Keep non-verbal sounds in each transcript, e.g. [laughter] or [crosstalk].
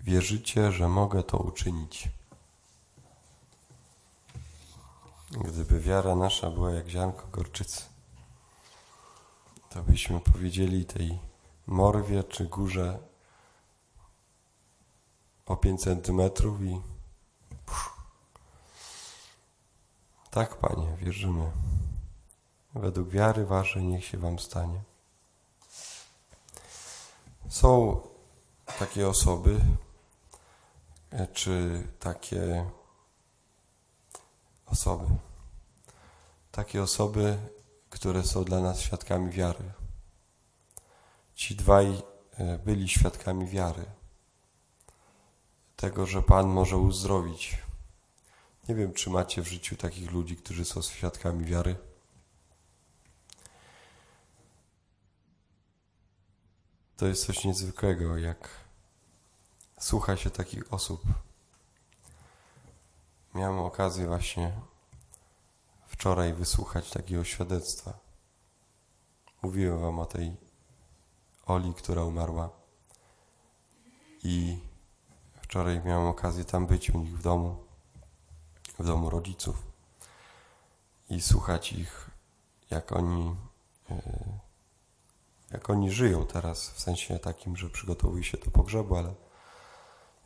wierzycie, że mogę to uczynić? Gdyby wiara nasza była jak ziarnko gorczycy, to byśmy powiedzieli tej morwie czy górze o 5 centymetrów i pff. tak, Panie, wierzymy. Według wiary Waszej niech się Wam stanie. Są takie osoby, czy takie osoby, takie osoby, które są dla nas świadkami wiary. Ci dwaj e, byli świadkami wiary, tego, że Pan może uzdrowić. Nie wiem, czy macie w życiu takich ludzi, którzy są świadkami wiary. To jest coś niezwykłego, jak słucha się takich osób. Miałem okazję właśnie wczoraj wysłuchać takiego świadectwa. Mówiłem wam o tej Oli, która umarła. I wczoraj miałem okazję tam być u nich w domu, w domu rodziców i słuchać ich, jak oni, e, jak oni żyją teraz, w sensie takim, że przygotowują się do pogrzebu, ale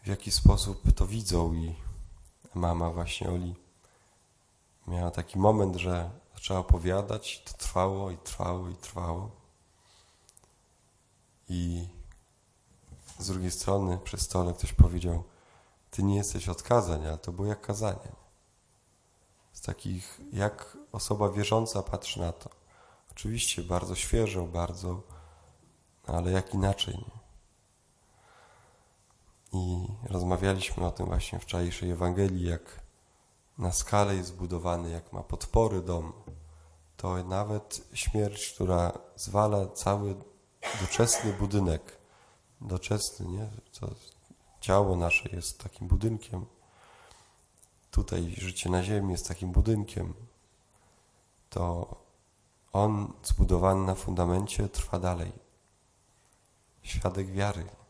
w jaki sposób to widzą i mama właśnie Oli miała taki moment, że zaczęła opowiadać, to trwało i trwało i trwało. I z drugiej strony przy stole ktoś powiedział, ty nie jesteś od kazań, ale to było jak kazanie. Z takich, jak osoba wierząca patrzy na to. Oczywiście bardzo świeżo, bardzo, no ale jak inaczej, nie? I rozmawialiśmy o tym właśnie w wczorajszej Ewangelii, jak na skalę jest zbudowany, jak ma podpory dom, to nawet śmierć, która zwala cały doczesny budynek, doczesny, nie? To ciało nasze jest takim budynkiem, tutaj życie na ziemi jest takim budynkiem, to on zbudowany na fundamencie trwa dalej. Świadek wiary.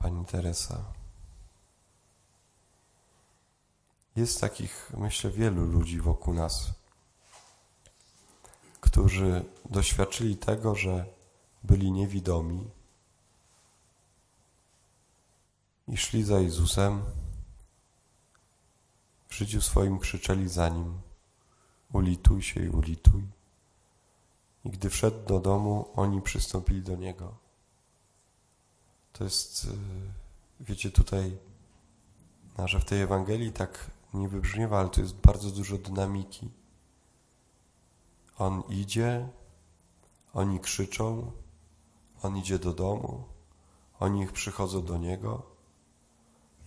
Pani Teresa. Jest takich, myślę, wielu ludzi wokół nas, którzy doświadczyli tego, że byli niewidomi i szli za Jezusem. W życiu swoim krzyczeli za Nim ulituj się i ulituj. I gdy wszedł do domu, oni przystąpili do Niego. To jest, y, wiecie, tutaj, że w tej Ewangelii tak nie wybrzmiewa, ale tu jest bardzo dużo dynamiki. On idzie, oni krzyczą, on idzie do domu, oni przychodzą do niego,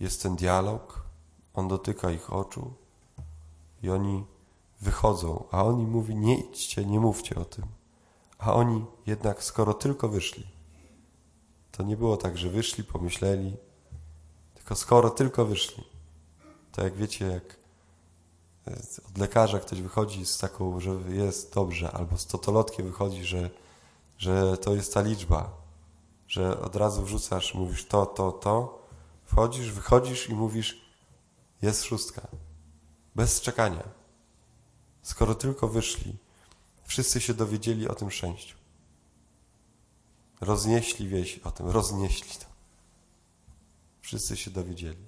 jest ten dialog, on dotyka ich oczu i oni wychodzą, a on im mówi: Nie idźcie, nie mówcie o tym. A oni jednak, skoro tylko wyszli, to nie było tak, że wyszli, pomyśleli, tylko skoro tylko wyszli, to jak wiecie, jak e, od lekarza ktoś wychodzi z taką, że jest dobrze, albo z totolotkiem wychodzi, że, że to jest ta liczba, że od razu wrzucasz, mówisz to, to, to, wchodzisz, wychodzisz i mówisz jest szóstka. Bez czekania. Skoro tylko wyszli, wszyscy się dowiedzieli o tym szczęściu. Roznieśli wieś o tym, roznieśli to. Wszyscy się dowiedzieli.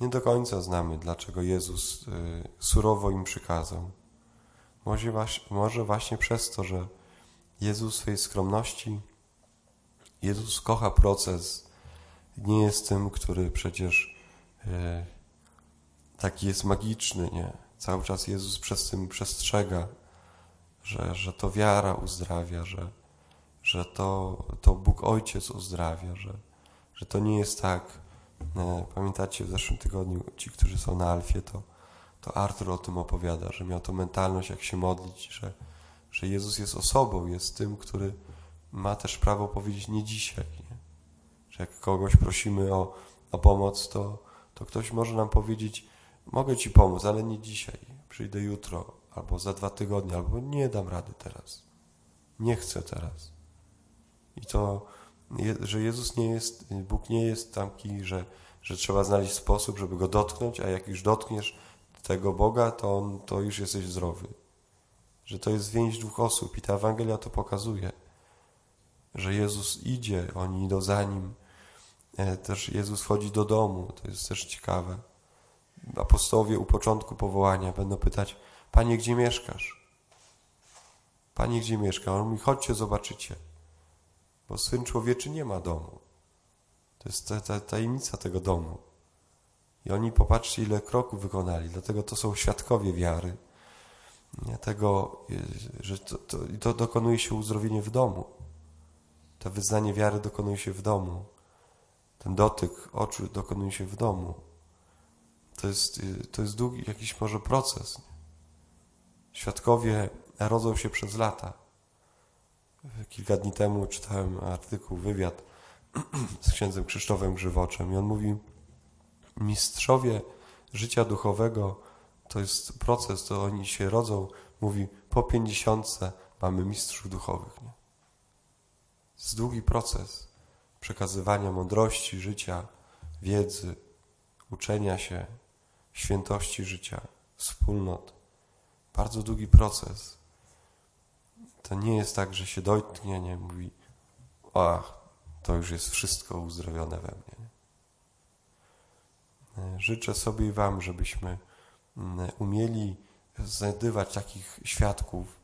Nie do końca znamy, dlaczego Jezus y, surowo im przykazał. Może, właśnie przez to, że Jezus w swojej skromności, Jezus kocha proces, nie jest tym, który przecież y, taki jest magiczny, nie? Cały czas Jezus przez tym przestrzega, że, że to wiara uzdrawia, że, że to, to Bóg Ojciec uzdrawia, że, że to nie jest tak, E, pamiętacie, w zeszłym tygodniu ci, którzy są na Alfie, to, to Artur o tym opowiada, że miał to mentalność, jak się modlić, że, że Jezus jest osobą, jest tym, który ma też prawo powiedzieć nie dzisiaj. Nie? Że jak kogoś prosimy o, o pomoc, to, to ktoś może nam powiedzieć, mogę ci pomóc, ale nie dzisiaj, przyjdę jutro, albo za dwa tygodnie, albo nie dam rady teraz. Nie chcę teraz. I to, że Jezus nie jest, Bóg nie jest taki, że, że trzeba znaleźć sposób, żeby go dotknąć, a jak już dotkniesz tego Boga, to, on, to już jesteś zdrowy. Że to jest więź dwóch osób i ta Ewangelia to pokazuje, że Jezus idzie, oni idą za Nim. E, też Jezus wchodzi do domu, to jest też ciekawe. Apostołowie u początku powołania będą pytać, Panie, gdzie mieszkasz? Panie, gdzie mieszka? On mówi, chodźcie, zobaczycie. Bo Syn Człowieczy nie ma domu. To jest ta, ta, tajemnica tego domu. I oni, popatrzcie, ile kroków wykonali. Dlatego to są świadkowie wiary. Tego, że to, to, to dokonuje się uzdrowienie w domu. To wyznanie wiary dokonuje się w domu. Ten dotyk oczu dokonuje się w domu. To jest, to jest długi jakiś może proces. Świadkowie rodzą się przez lata. Kilka dni temu czytałem artykuł, wywiad [clears throat] z księdzem Krzysztofem Grzywoczem i on mówi, mistrzowie życia duchowego to jest proces, to oni się rodzą, mówi, po pięćdziesiątce mamy mistrzów duchowych. Nie? To jest długi proces przekazywania mądrości życia, wiedzy, uczenia się, świętości życia, wspólnot. Bardzo długi proces. To nie jest tak, że się dotknie, nie mówi, ach, to już jest wszystko uzdrowione we mnie. Życzę sobie i Wam, żebyśmy umieli znajdywać takich świadków,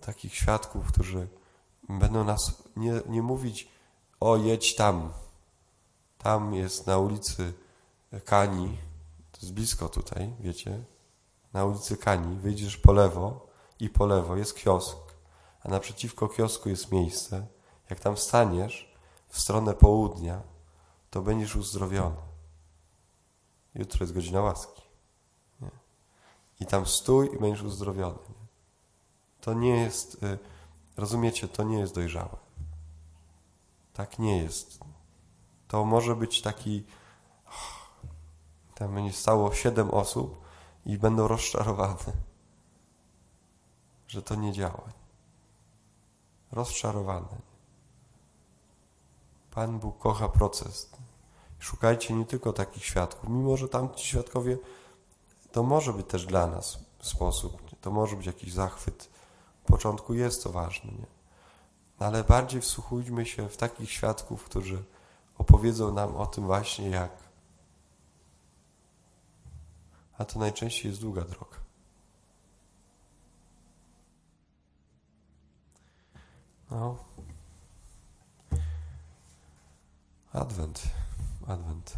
takich świadków, którzy będą nas nie, nie mówić, o jedź tam, tam jest na ulicy Kani, to jest blisko tutaj, wiecie, na ulicy Kani, wyjdziesz po lewo i po lewo jest kiosk, a naprzeciwko kiosku jest miejsce. Jak tam staniesz w stronę południa, to będziesz uzdrowiony. Jutro jest godzina łaski. Nie? I tam stój i będziesz uzdrowiony. Nie? To nie jest, y, rozumiecie, to nie jest dojrzałe. Tak nie jest. To może być taki, tam będzie stało siedem osób i będą rozczarowane, że to nie działa. Rozczarowane. Pan Bóg kocha proces. Szukajcie nie tylko takich świadków, mimo że tamci świadkowie to może być też dla nas sposób, to może być jakiś zachwyt. W początku jest to ważne, nie? ale bardziej wsłuchujmy się w takich świadków, którzy opowiedzą nam o tym właśnie jak. A to najczęściej jest długa droga. No. Advent. Advent.